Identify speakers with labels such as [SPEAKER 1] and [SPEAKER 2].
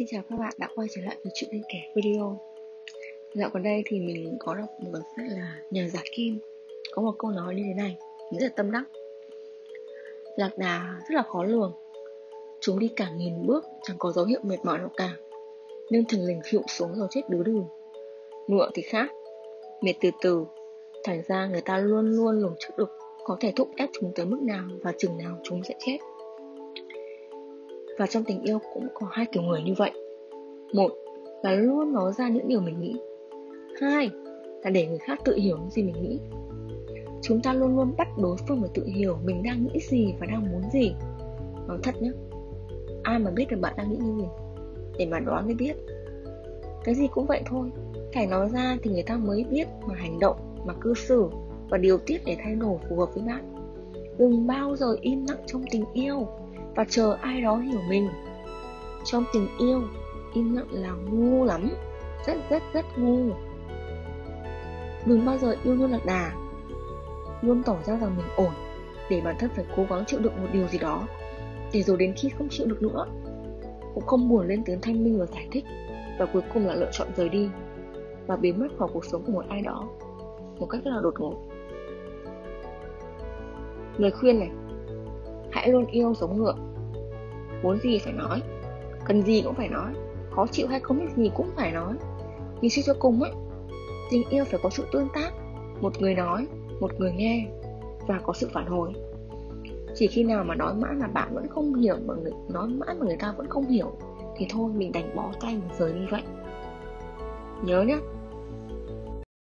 [SPEAKER 1] Xin chào các bạn đã quay trở lại với chuyện lên kể video. Dạo gần đây thì mình có đọc một cuốn sách là Nhờ giả kim. Có một câu nói như thế này Rất là tâm đắc. Lạc đà rất là khó lường. Chúng đi cả nghìn bước, Chẳng có dấu hiệu mệt mỏi nào cả. Nhưng thình lình hiệu xuống rồi chết đứa đường Ngựa thì khác. Mệt từ từ, Thành ra người ta luôn luôn lường trước được Có thể thúc ép chúng tới mức nào Và chừng nào chúng sẽ chết và trong tình yêu cũng có hai kiểu người như vậy. Một là luôn nói ra những điều mình nghĩ. Hai là để người khác tự hiểu những gì mình nghĩ. Chúng ta luôn luôn bắt đối phương phải tự hiểu mình đang nghĩ gì và đang muốn gì. Nói thật nhé ai mà biết được bạn đang nghĩ như gì để mà đoán mới biết. Cái gì cũng vậy thôi, phải nói ra thì người ta mới biết mà hành động, mà cư xử và điều tiết để thay đổi phù hợp với bạn. Đừng bao giờ im lặng trong tình yêu và chờ ai đó hiểu mình. Trong tình yêu, im lặng là ngu lắm, rất rất rất ngu. Đừng bao giờ yêu luôn lạc đà. Luôn tỏ ra rằng mình ổn, để bản thân phải cố gắng chịu đựng một điều gì đó. Để rồi đến khi không chịu được nữa, cũng không buồn lên tiếng thanh minh và giải thích, và cuối cùng là lựa chọn rời đi, và biến mất khỏi cuộc sống của một ai đó một cách rất là đột ngột. Lời khuyên này, hãy luôn yêu giống ngựa muốn gì phải nói. Cần gì cũng phải nói. Khó chịu hay không biết gì cũng phải nói. Vì suy cho cùng ấy tình yêu phải có sự tương tác. Một người nói một người nghe và có sự phản hồi. Chỉ khi nào mà nói mãi mà bạn vẫn không hiểu mà người, nói mãi mà người ta vẫn không hiểu thì thôi mình đành bó tay mà rời đi vậy. Nhớ nhé